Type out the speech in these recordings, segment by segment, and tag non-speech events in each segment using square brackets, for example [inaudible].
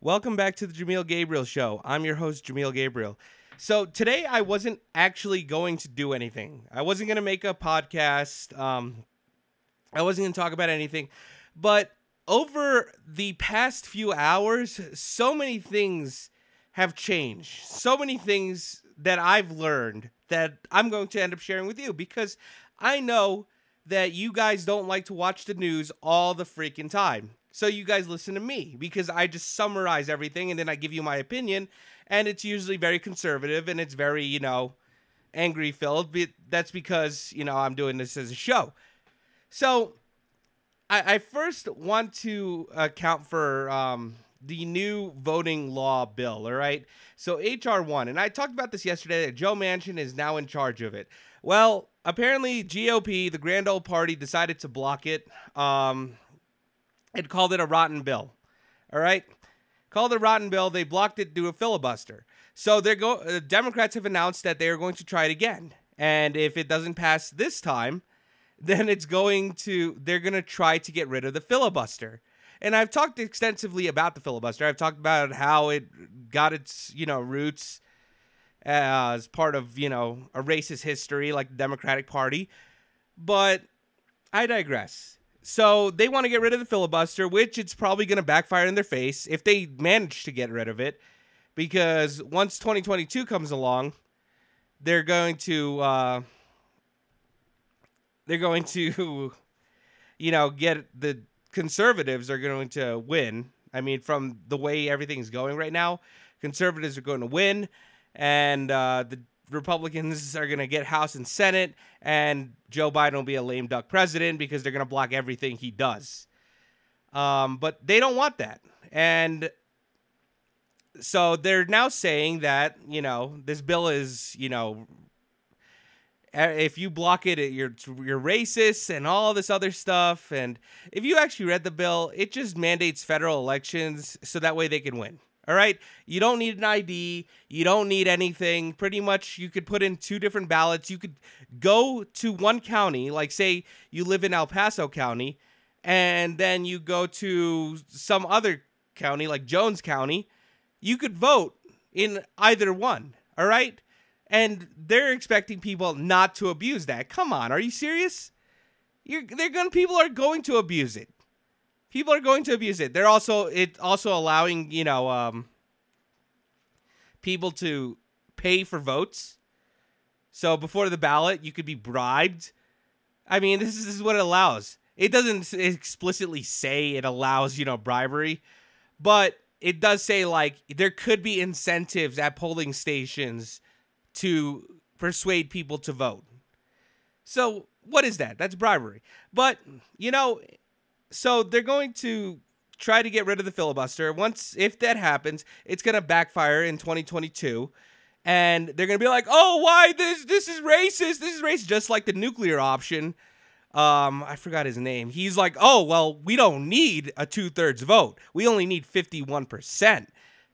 Welcome back to the Jameel Gabriel Show. I'm your host, Jameel Gabriel. So today I wasn't actually going to do anything. I wasn't going to make a podcast. Um, I wasn't going to talk about anything. But over the past few hours, so many things have changed. So many things that I've learned that I'm going to end up sharing with you because I know that you guys don't like to watch the news all the freaking time. So you guys listen to me because I just summarize everything and then I give you my opinion and it's usually very conservative and it's very, you know, angry filled. But that's because, you know, I'm doing this as a show. So I, I first want to account for um, the new voting law bill, all right? So HR 1, and I talked about this yesterday that Joe Manchin is now in charge of it. Well, apparently GOP, the grand old party, decided to block it um, and called it a rotten bill. All right? Called it a rotten bill. They blocked it to a filibuster. So they're go- the Democrats have announced that they are going to try it again. And if it doesn't pass this time, [laughs] then it's going to they're going to try to get rid of the filibuster. And I've talked extensively about the filibuster. I've talked about how it got its, you know, roots uh, as part of, you know, a racist history like the Democratic Party. But I digress. So they want to get rid of the filibuster, which it's probably going to backfire in their face if they manage to get rid of it. Because once 2022 comes along, they're going to uh, they're going to, [laughs] you know, get the conservatives are going to win. I mean, from the way everything's going right now, conservatives are going to win, and uh, the Republicans are going to get House and Senate, and Joe Biden will be a lame duck president because they're going to block everything he does. Um, but they don't want that. And so they're now saying that, you know, this bill is, you know, if you block it, you're you're racist and all this other stuff. And if you actually read the bill, it just mandates federal elections so that way they can win. All right, you don't need an ID, you don't need anything. Pretty much, you could put in two different ballots. You could go to one county, like say you live in El Paso County, and then you go to some other county, like Jones County. You could vote in either one. All right and they're expecting people not to abuse that. Come on, are you serious? You're they're going people are going to abuse it. People are going to abuse it. They're also it also allowing, you know, um people to pay for votes. So before the ballot, you could be bribed. I mean, this is, this is what it allows. It doesn't explicitly say it allows, you know, bribery, but it does say like there could be incentives at polling stations to persuade people to vote. So, what is that? That's bribery. But, you know, so they're going to try to get rid of the filibuster. Once if that happens, it's going to backfire in 2022 and they're going to be like, "Oh, why this this is racist. This is racist just like the nuclear option." Um, I forgot his name. He's like, "Oh, well, we don't need a two-thirds vote. We only need 51%."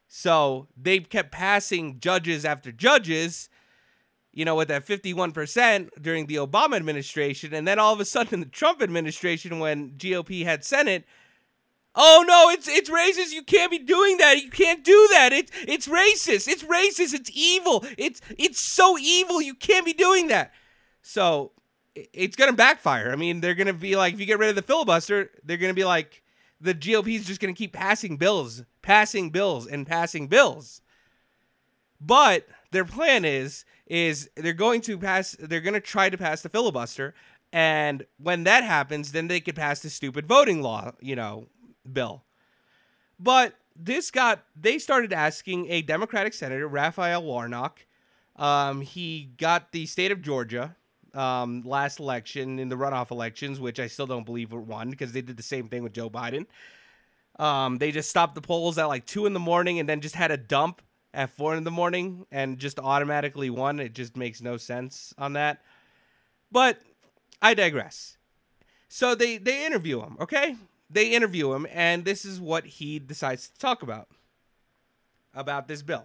So, they've kept passing judges after judges you know, with that 51% during the Obama administration. And then all of a sudden, the Trump administration, when GOP had Senate, oh no, it's it's racist. You can't be doing that. You can't do that. It's it's racist. It's racist. It's evil. It's it's so evil. You can't be doing that. So it's gonna backfire. I mean, they're gonna be like, if you get rid of the filibuster, they're gonna be like, the GOP is just gonna keep passing bills, passing bills, and passing bills. But their plan is is they're going to pass they're going to try to pass the filibuster and when that happens then they could pass the stupid voting law you know bill. But this got they started asking a democratic senator raphael warnock. Um, he got the state of georgia um, last election in the runoff elections which i still don't believe were won because they did the same thing with joe biden. Um, they just stopped the polls at like two in the morning and then just had a dump at four in the morning and just automatically won. It just makes no sense on that. But I digress. So they they interview him, okay? They interview him, and this is what he decides to talk about about this bill.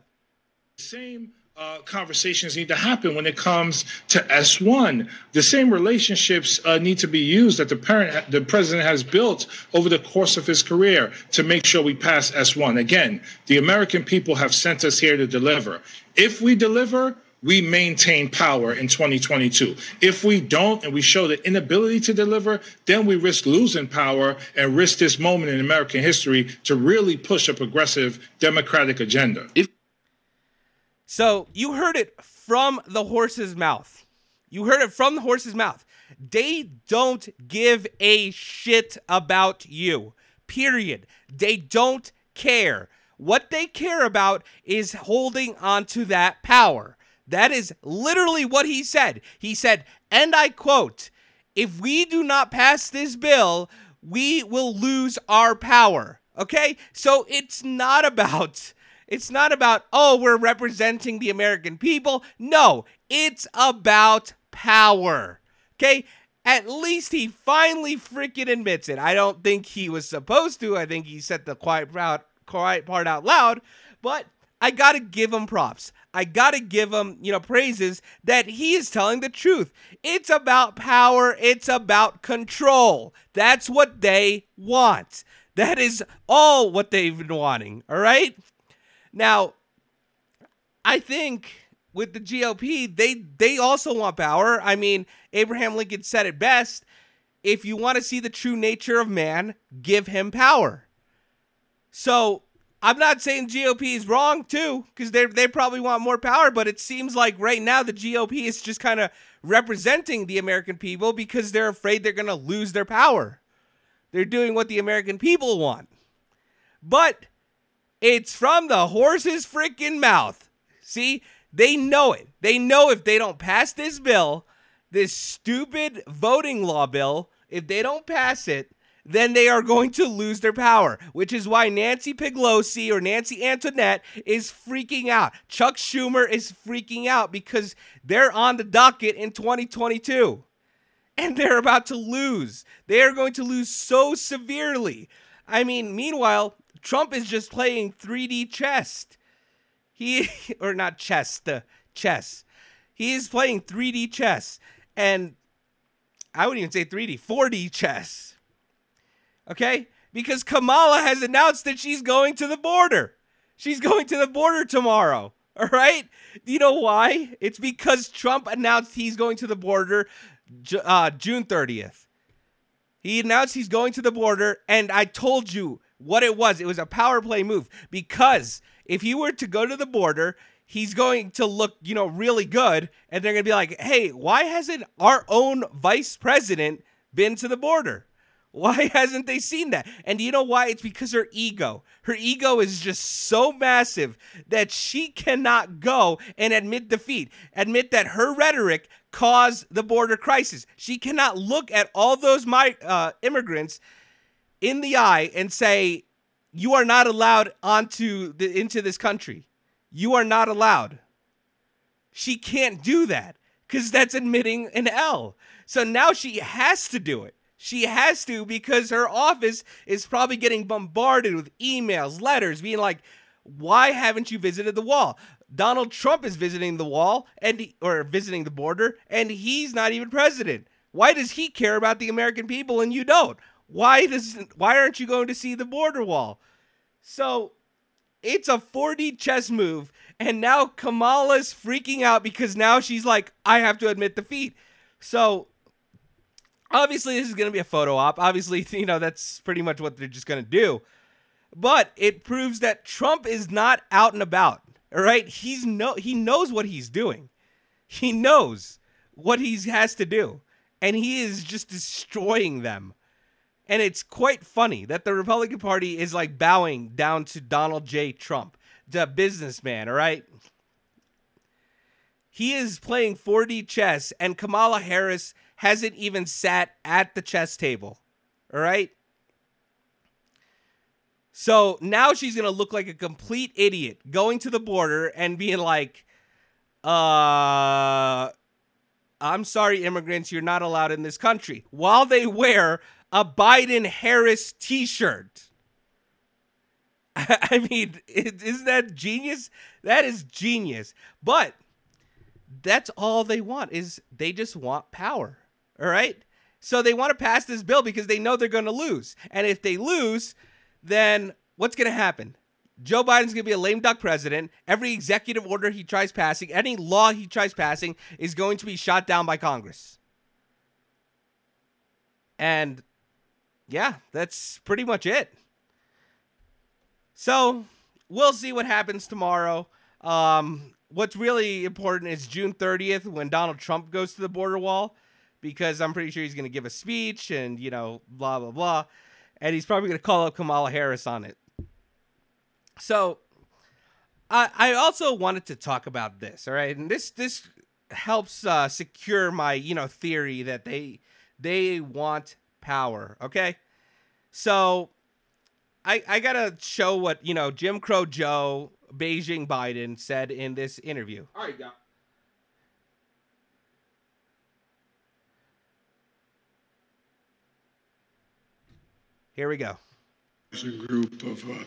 Same uh, conversations need to happen when it comes to S1. The same relationships uh, need to be used that the parent, the president has built over the course of his career to make sure we pass S1. Again, the American people have sent us here to deliver. If we deliver, we maintain power in 2022. If we don't and we show the inability to deliver, then we risk losing power and risk this moment in American history to really push a progressive democratic agenda. If so you heard it from the horse's mouth. You heard it from the horse's mouth. They don't give a shit about you. Period. They don't care. What they care about is holding on to that power. That is literally what he said. He said, and I quote, if we do not pass this bill, we will lose our power. Okay? So it's not [laughs] about it's not about, oh, we're representing the American people. No, it's about power. Okay? At least he finally freaking admits it. I don't think he was supposed to. I think he said the quiet, proud, quiet part out loud. But I got to give him props. I got to give him, you know, praises that he is telling the truth. It's about power, it's about control. That's what they want. That is all what they've been wanting, all right? Now, I think with the GOP, they they also want power. I mean, Abraham Lincoln said it best, if you want to see the true nature of man, give him power. So, I'm not saying GOP is wrong too, because they they probably want more power, but it seems like right now the GOP is just kind of representing the American people because they're afraid they're gonna lose their power. They're doing what the American people want. But it's from the horse's freaking mouth. See, they know it. They know if they don't pass this bill, this stupid voting law bill, if they don't pass it, then they are going to lose their power, which is why Nancy Pelosi or Nancy Antoinette is freaking out. Chuck Schumer is freaking out because they're on the docket in 2022 and they're about to lose. They are going to lose so severely. I mean, meanwhile, Trump is just playing 3D chess. He [laughs] or not chess, the chess. He is playing 3D chess and I wouldn't even say 3D, 4D chess. Okay? Because Kamala has announced that she's going to the border. She's going to the border tomorrow. [laughs] All right? Do you know why? It's because Trump announced he's going to the border uh, June 30th. He announced he's going to the border, and I told you what it was. It was a power play move because if he were to go to the border, he's going to look, you know, really good. And they're going to be like, hey, why hasn't our own vice president been to the border? Why [laughs] hasn't they seen that? And you know why? It's because her ego. Her ego is just so massive that she cannot go and admit defeat, admit that her rhetoric caused the border crisis. She cannot look at all those my uh, immigrants in the eye and say, "You are not allowed onto the into this country. You are not allowed." She can't do that because that's admitting an L. So now she has to do it. She has to because her office is probably getting bombarded with emails, letters, being like, "Why haven't you visited the wall?" Donald Trump is visiting the wall and he, or visiting the border, and he's not even president. Why does he care about the American people and you don't? Why does why aren't you going to see the border wall? So it's a 4D chess move, and now Kamala's freaking out because now she's like, I have to admit defeat. So obviously this is gonna be a photo op. Obviously, [laughs] you know, that's pretty much what they're just gonna do. But it proves that Trump is not out and about. All right? He's no he knows what he's doing. He knows what he has to do. And he is just destroying them. And it's quite funny that the Republican Party is like bowing down to Donald J. Trump, the businessman, all right? He is playing 4D chess, and Kamala Harris hasn't even sat at the chess table, all right? So now she's going to look like a complete idiot going to the border and being like, uh, I'm sorry, immigrants, you're not allowed in this country, while they wear a Biden Harris t shirt. [laughs] I mean, isn't that genius? That is genius. But that's all they want is they just want power. All right? So they want to pass this bill because they know they're going to lose. And if they lose, then what's going to happen? Joe Biden's going to be a lame duck president. Every executive order he tries passing, any law he tries passing, is going to be shot down by Congress. And yeah, that's pretty much it. So we'll see what happens tomorrow. Um, what's really important is June 30th when Donald Trump goes to the border wall because I'm pretty sure he's going to give a speech and, you know, blah, blah, blah. And he's probably going to call up Kamala Harris on it. So I, I also wanted to talk about this, all right? And this this helps uh, secure my, you know, theory that they they want power, okay? So I I got to show what, you know, Jim Crow Joe, Beijing Biden said in this interview. All right, yeah. Here we go. As a group of, uh,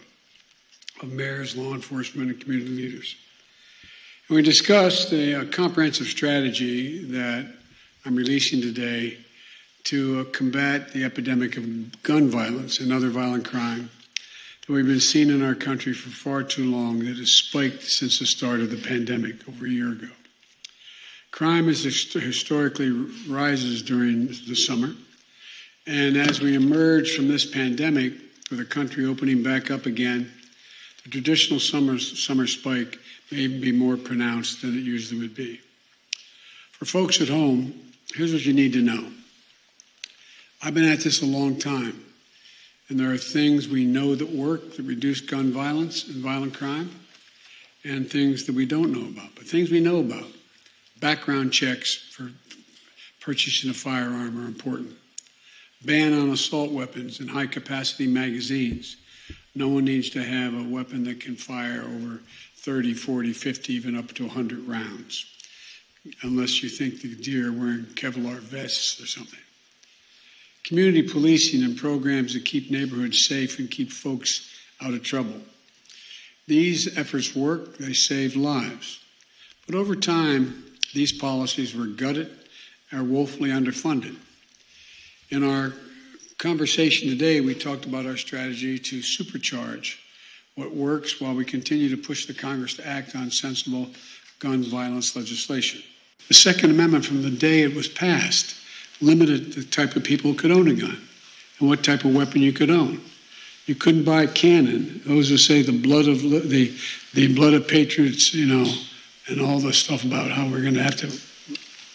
of mayors, law enforcement, and community leaders. And we discussed a, a, comprehensive strategy that I'm releasing today to uh, combat the epidemic of gun violence and other violent crime that we've been seeing in our country for far too long that has spiked since the start of the pandemic over a year ago. Crime is historically rises during the summer and as we emerge from this pandemic, with the country opening back up again, the traditional summer, summer spike may be more pronounced than it usually would be. For folks at home, here's what you need to know I've been at this a long time, and there are things we know that work that reduce gun violence and violent crime, and things that we don't know about. But things we know about, background checks for purchasing a firearm are important ban on assault weapons and high capacity magazines. No one needs to have a weapon that can fire over 30, 40, 50, even up to 100 rounds, unless you think the deer are wearing Kevlar vests or something. Community policing and programs that keep neighborhoods safe and keep folks out of trouble. These efforts work, they save lives. But over time, these policies were gutted or woefully underfunded. In our conversation today, we talked about our strategy to supercharge what works while we continue to push the Congress to act on sensible gun violence legislation. The Second Amendment, from the day it was passed, limited the type of people who could own a gun and what type of weapon you could own. You couldn't buy a cannon. Those who say the blood of the the blood of patriots, you know, and all the stuff about how we're going to have to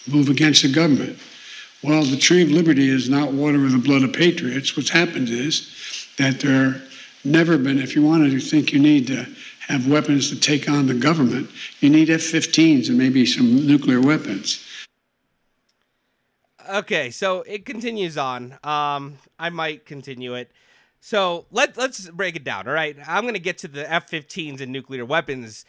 move against the government. Well, the tree of liberty is not water with the blood of patriots. What's happened is that there never been, if you wanted to think you need to have weapons to take on the government, you need F 15s and maybe some nuclear weapons. Okay, so it continues on. Um, I might continue it. So let let's break it down. All right, I'm gonna get to the F-15s and nuclear weapons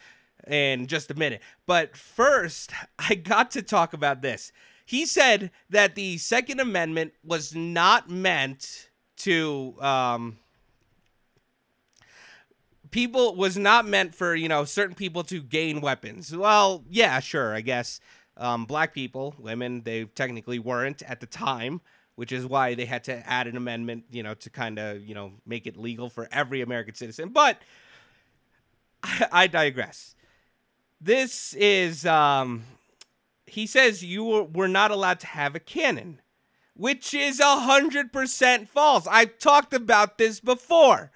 in just a minute, but first [laughs] I got to talk about this he said that the Second Amendment was not meant to um, people was not meant for you know certain people to gain weapons. Well, yeah, sure, I guess um, black people, women, they technically weren't at the time, which is why they had to add an amendment, you know, to kind of you know make it legal for every American citizen. But I, I digress. This is um, he says you were not allowed to have a cannon, which is 100% false. I've talked about this before.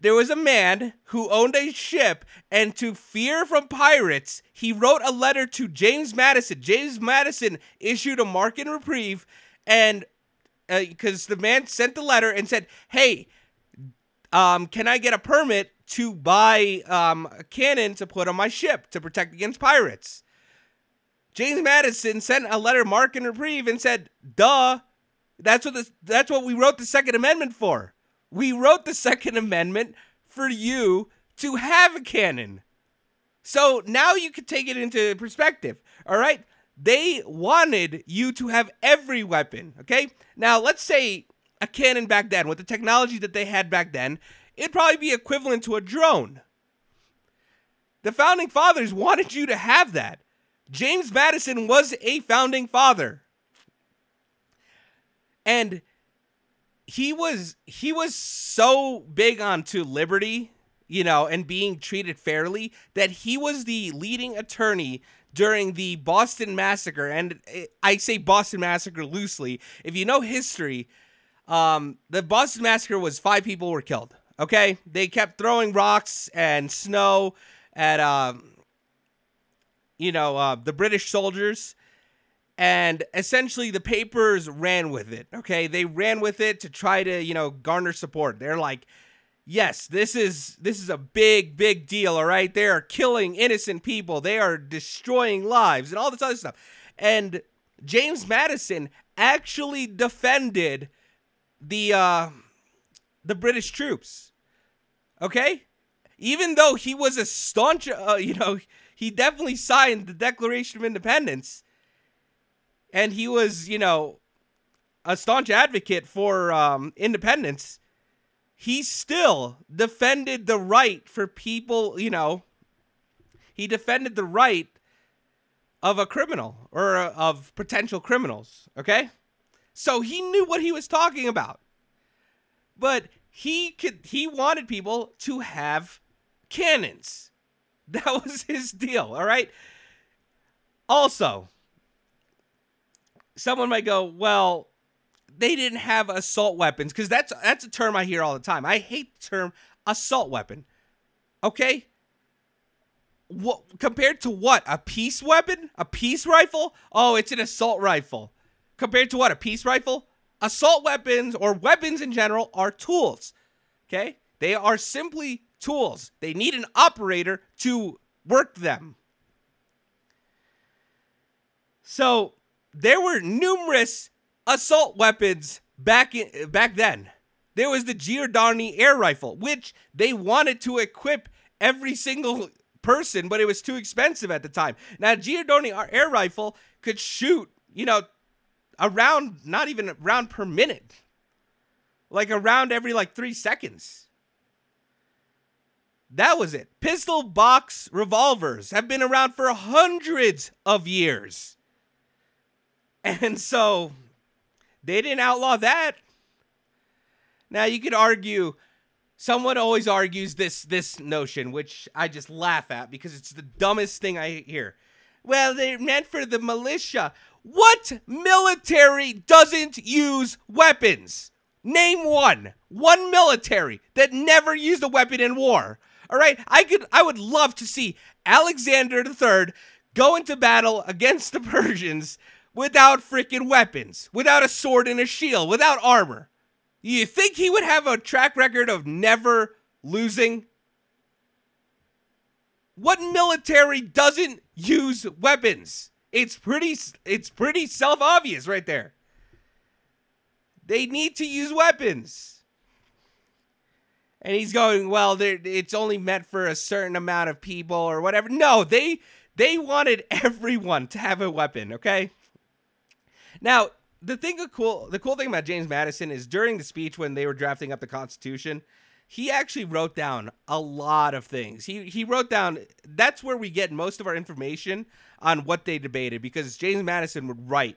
There was a man who owned a ship, and to fear from pirates, he wrote a letter to James Madison. James Madison issued a mark and reprieve, and because uh, the man sent the letter and said, "Hey, um, can I get a permit to buy um, a cannon to put on my ship to protect against pirates?" James Madison sent a letter mark and reprieve and said, "Duh, that's what that's what we wrote the Second Amendment for. We wrote the Second Amendment for you to have a cannon." So now you can take it into perspective. All right? They wanted you to have every weapon, okay? Now, let's say a cannon back then with the technology that they had back then, it'd probably be equivalent to a drone. The founding fathers wanted you to have that. James Madison was a founding father. And he was he was so big on to liberty, you know, and being treated fairly that he was the leading attorney during the Boston Massacre. And I say Boston Massacre loosely. If you know history, um, the Boston Massacre was five people were killed. Okay, they kept throwing rocks and snow at um, you know uh, the British soldiers, and essentially the papers ran with it. Okay, they ran with it to try to you know garner support. They're like, yes, this is this is a big big deal. All right, they are killing innocent people. They are destroying lives and all this other stuff. And James Madison actually defended the uh, the British troops. Okay, even though he was a staunch, uh, you know, he definitely signed the Declaration of Independence, and he was, you know, a staunch advocate for um, independence. He still defended the right for people, you know. He defended the right of a criminal or of potential criminals. Okay. So he knew what he was talking about. But he could he wanted people to have cannons. [laughs] That was his deal, all right? Also, someone might go, "Well, they didn't have assault weapons because that's that's a term I hear all the time. I hate the term assault weapon. Okay? What compared to what? A peace weapon? A peace rifle? Oh, it's an assault rifle. Compared to what? A peace rifle? Assault weapons or weapons in general are tools. Okay? They are simply tools. They need an operator to work them. So, there were numerous assault weapons back in, back then. There was the Giordani air rifle, which they wanted to equip every single person, but it was too expensive at the time. Now, Giordani air rifle could shoot, you know, around not even a round per minute, like a round every like three seconds. That was it. Pistol box revolvers have been around for hundreds of years. And so they didn't outlaw that. Now you could argue someone always argues this this notion which I just laugh at because it's the dumbest thing I hear. Well, they're meant for the militia. What military doesn't use weapons? Name one. One military that never used a weapon in war. All right, I could I would love to see Alexander III go into battle against the [laughs] Persians without freaking weapons, without a sword and a shield, without armor. You think he would have a track record of never losing? What military doesn't use weapons? It's pretty it's pretty self-obvious right there. They need to use weapons and he's going, well, it's only meant for a certain amount of people or whatever. No, they they wanted [laughs] everyone to have a weapon. Okay. Now the thing of cool the cool thing about James Madison is during the speech when they were drafting up the Constitution, he actually wrote down a lot of things. He he wrote down that's where we get most of our information on what they debated because James Madison would write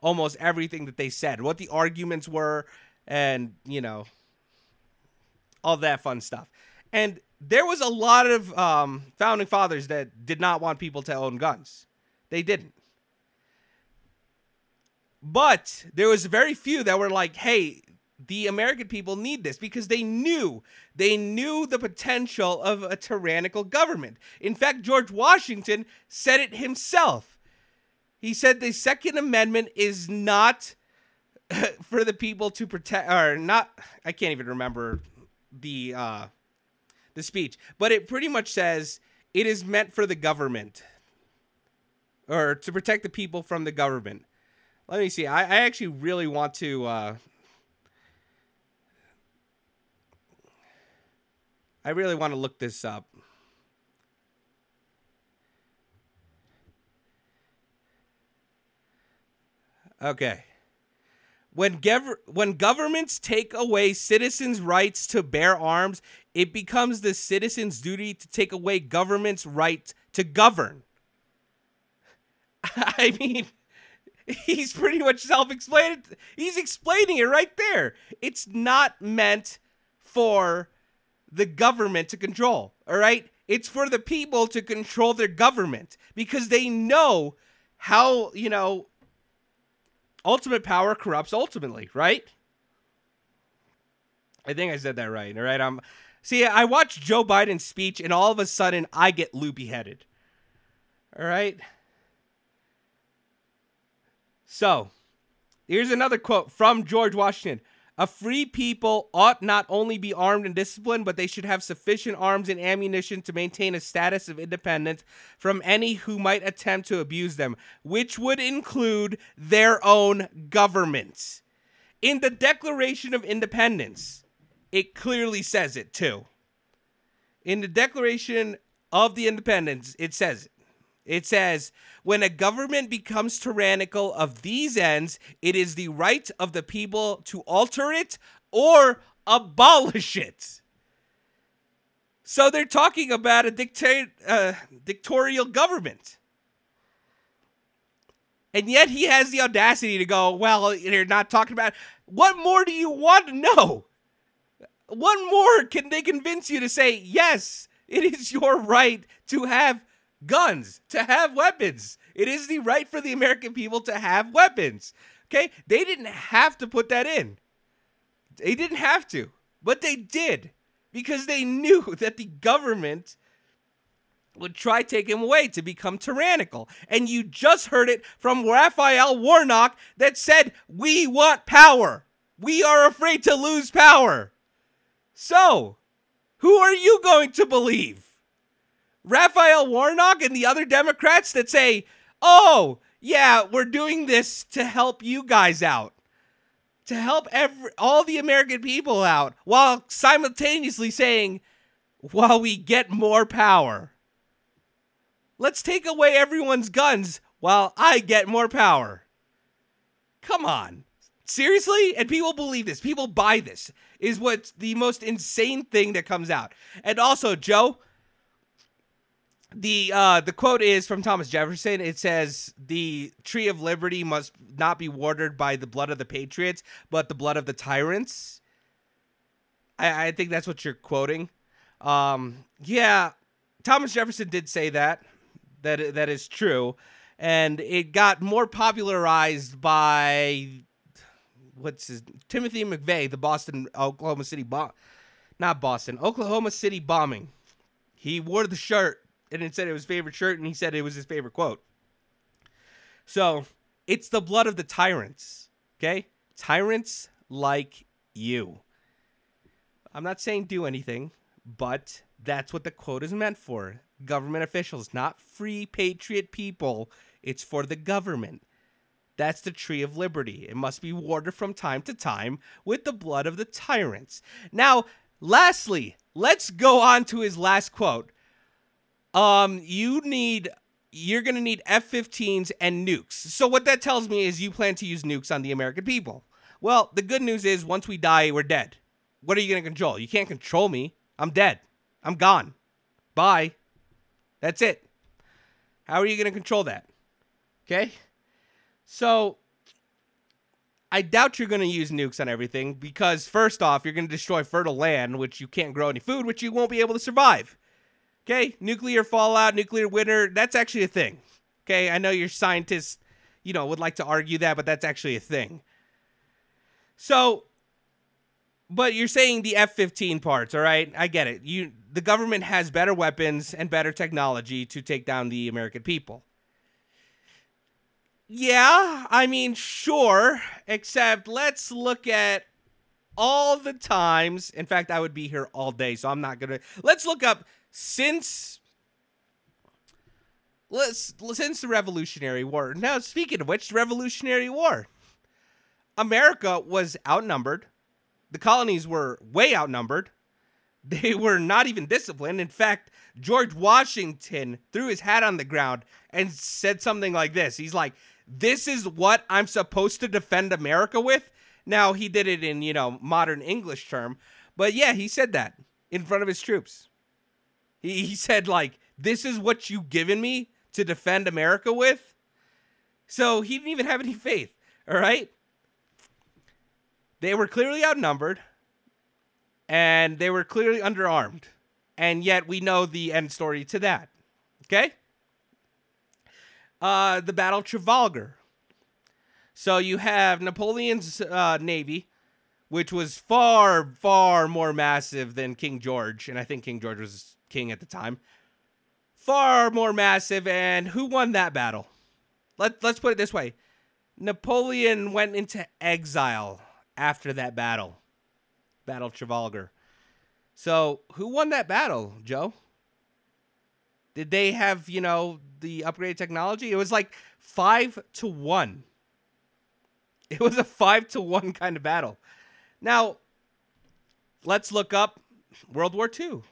almost everything that they said, what the arguments were, and you know all that fun stuff. And there was a lot of um, founding fathers that did not want people to own guns. They didn't. But there was very few that were like, "Hey, the American people need this because they knew they knew the potential of a tyrannical government. In fact, George Washington said it himself. He said the Second Amendment is not [laughs] for the people to protect or not I can't even remember the uh, the speech, but it pretty much says it is meant for the government or to protect the people from the government. Let me see. I, I actually really want to. Uh, I really want to look this up. Okay. When, gov- when governments take away citizens' rights to bear arms, it becomes the citizen's duty to take away government's right to govern. [laughs] I mean, [laughs] he's pretty much self-explaining. He's explaining it right there. It's not meant for the government to control, all right? It's for the people to control their government because they know how, you know, ultimate power corrupts ultimately, right? I think I said that right, all right? I'm See, I watch Joe Biden's speech and all of a sudden I get loopy headed. All right? So, here's another quote from George Washington. A free people ought not only be armed and disciplined, but they should have sufficient arms and ammunition to maintain a status of independence from any who might attempt to abuse them, which would include their own governments. In the Declaration of Independence, it clearly says it too. In the Declaration of the Independence, it says it. It says, when a government becomes tyrannical of these ends, it is the right of the people to alter it or abolish it. So they're talking about a dicta- uh, dictatorial government. And yet he has the audacity to go, well, they're not talking about. What more do you want to know? What more can they convince you to say, yes, it is your right to have guns, to have weapons. It is the right for the American people to have weapons. Okay? They didn't have to put that in. They didn't have to, but they did because they [laughs] knew that the government would try take him away to become tyrannical. And you just heard it from Raphael Warnock that said, "We want power. We are afraid to lose power." So, who are you going to believe? Raphael Warnock and the other Democrats that say, oh, yeah, we're doing this to help you guys out, to help every, all the American people out, while simultaneously saying, while we get more power. Let's take away everyone's guns while I get more power. Come on. Seriously? And people believe this. People buy this. Is what's the most insane thing that comes out. And also, Joe, the uh, the quote is from Thomas Jefferson. It says, "The tree of liberty must not be watered by the blood of the patriots, but the blood of the tyrants." I, I think that's what you're quoting. Um, yeah, Thomas Jefferson did say that. That that is true, and it got more popularized by what's his Timothy McVeigh, the Boston Oklahoma City bomb, not Boston, Oklahoma City bombing. He wore the shirt and it said it was favorite shirt, and he said it was his favorite quote. So it's the blood of the tyrants. Okay, tyrants like you. I'm not saying do anything, but that's what the quote is meant for. Government officials, not free patriot people. It's for the government. That's the tree of liberty. It must be watered from time to time with the blood of the tyrants. Now, lastly, let's go on to his last quote. Um, you need you're going to need F-15s and nukes. So what that tells me is you plan to use nukes on the American people. Well, the good news is once we die, we're dead. What are you going to control? You can't control me. I'm dead. I'm gone. Bye. That's it. How are you going to control that? Okay? So I doubt you're going to use nukes on everything because first off, you're going to destroy fertile land, which you can't grow any food, which you won't be able to survive. Okay, nuclear fallout, nuclear winter, that's actually a thing. Okay, I know your scientists, you know, would like to argue that, but that's actually a thing. So, but you're saying the F-15 parts, all right? I get it. You the government has better weapons and better technology to take down the American people. Yeah, I mean, sure, except let's look at all the times. In fact, I would be here all day, so I'm not going to. Let's look up since since the Revolutionary War. Now, speaking of which, Revolutionary War, America was outnumbered. The colonies were way outnumbered. [laughs] They were not even disciplined. In fact, George Washington threw his hat on the ground and said something like this. He's like, "This is what I'm supposed to defend America with." Now, he did it in, you know, modern English term, but yeah, he said that. in front of his troops. He, he said, like, this is what you've given me to defend America with? So he didn't even have any faith. All right. They were clearly outnumbered and they were clearly underarmed. And yet we know the end story to that. Okay? Uh, the Battle of Trafalgar. So you have Napoleon's uh, navy, which was far, far more massive than King George. And I think King George was king at the time. Far more massive. And who won that battle? Let, let's put it this way Napoleon went into exile after that battle, Battle of Trafalgar. So, who won that battle, Joe? Did they have, you know, the upgraded technology? It was like five to one. [laughs] It was a five to one kind of battle. Now, let's look up World War II,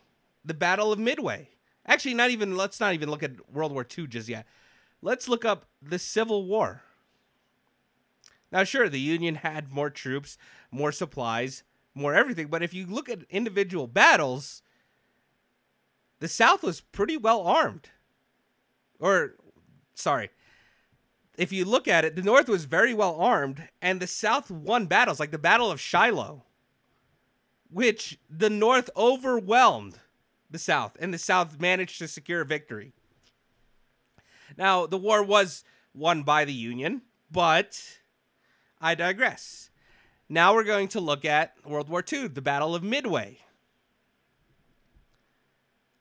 the Battle of Midway. Actually, not even, let's not even look at World War II just yet. Let's look up the Civil War. Now, sure, the Union had more troops, more supplies, more everything, but if you look at individual battles, the South was pretty well armed. Or, sorry, if you look at it, the North was very well armed, and the South won battles, like the Battle of Shiloh, which the North overwhelmed the South, and the South managed to secure a victory. Now, the war was won by the Union, but I digress. Now we're going to look at World War II, the Battle of Midway.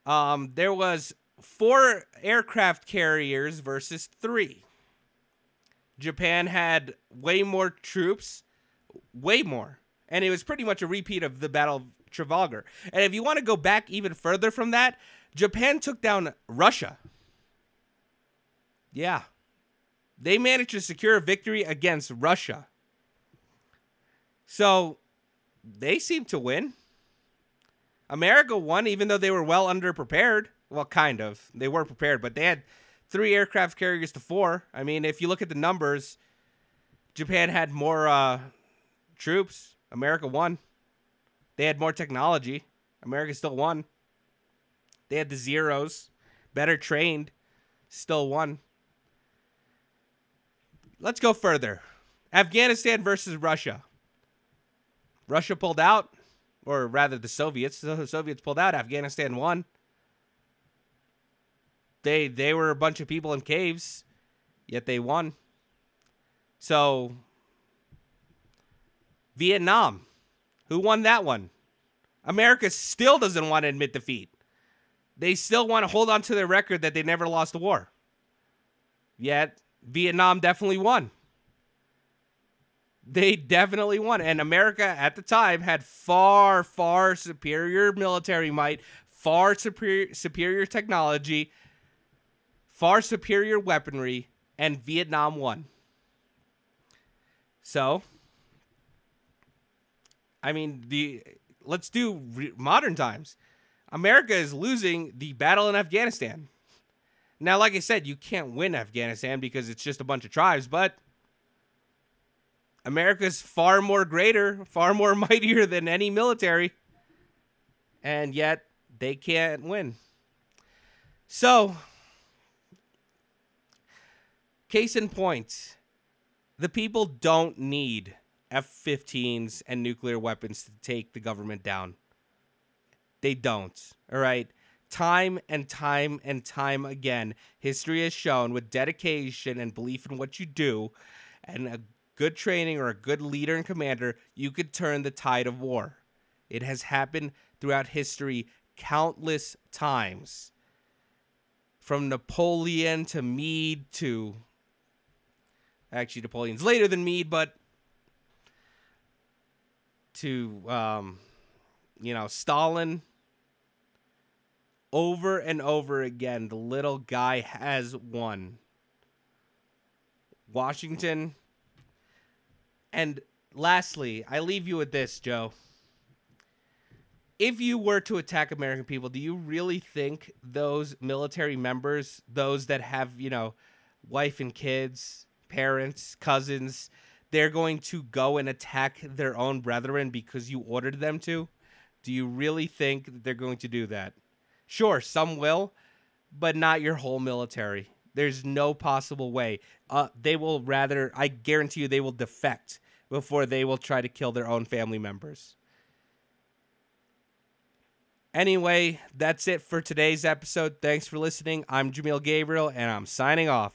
Um, there was four aircraft carriers versus three. Japan had way more troops, way more, and it was pretty much a repeat of the Battle of Trafalgar. And if you want to go back even further from that, Japan took down Russia. Yeah. They managed to secure a victory against Russia. So they seem to win. America won, even though they were well underprepared. Well, kind of. They were prepared, but they had three aircraft carriers to four. I mean, if you look at the numbers, Japan had more uh, troops. America won. They had more technology. America still won. They had the zeros, better trained, still won. Let's go further. Afghanistan versus Russia. Russia pulled out, or rather, the Soviets. The Soviets pulled out. Afghanistan won. They they were a bunch of people in caves, yet they won. So Vietnam, who won that one? America still doesn't want to admit defeat. They still want to hold on to their record that they never lost a war. Yet Vietnam definitely won. They definitely won. And America at the time had far, far superior military might, far superior, superior technology, far superior weaponry, and Vietnam won. So, I mean, the let's do re- modern times. America is losing the battle in Afghanistan. Now, like I said, you can't win Afghanistan because it's just a bunch of tribes, but America's far more greater, far more [laughs] mightier than any military, and yet they can't win. So, case in point, the people don't need F 15s and nuclear weapons to take the government down. They don't. All right. Time and time and time again, history has shown with dedication and belief in what you do and a good training or a good leader and commander, you could turn the tide of war. It has happened throughout history countless times. From Napoleon to Meade to actually Napoleon's later than Meade, but to um, you know Stalin. Over and over again, the little guy has won. Washington. And lastly, I leave you with this, Joe. If you were to attack American people, do you really think those military members, those that have, you know, wife and kids, parents, cousins, they're going to go and attack their own brethren because you ordered them to? Do you really think that they're going to do that? Sure, some will, but not your whole military. There's no possible way. Uh, they will rather, I guarantee you, they will defect before they will try to kill their own family members. Anyway, that's it for today's episode. Thanks for listening. I'm Jameel Gabriel, and I'm signing off.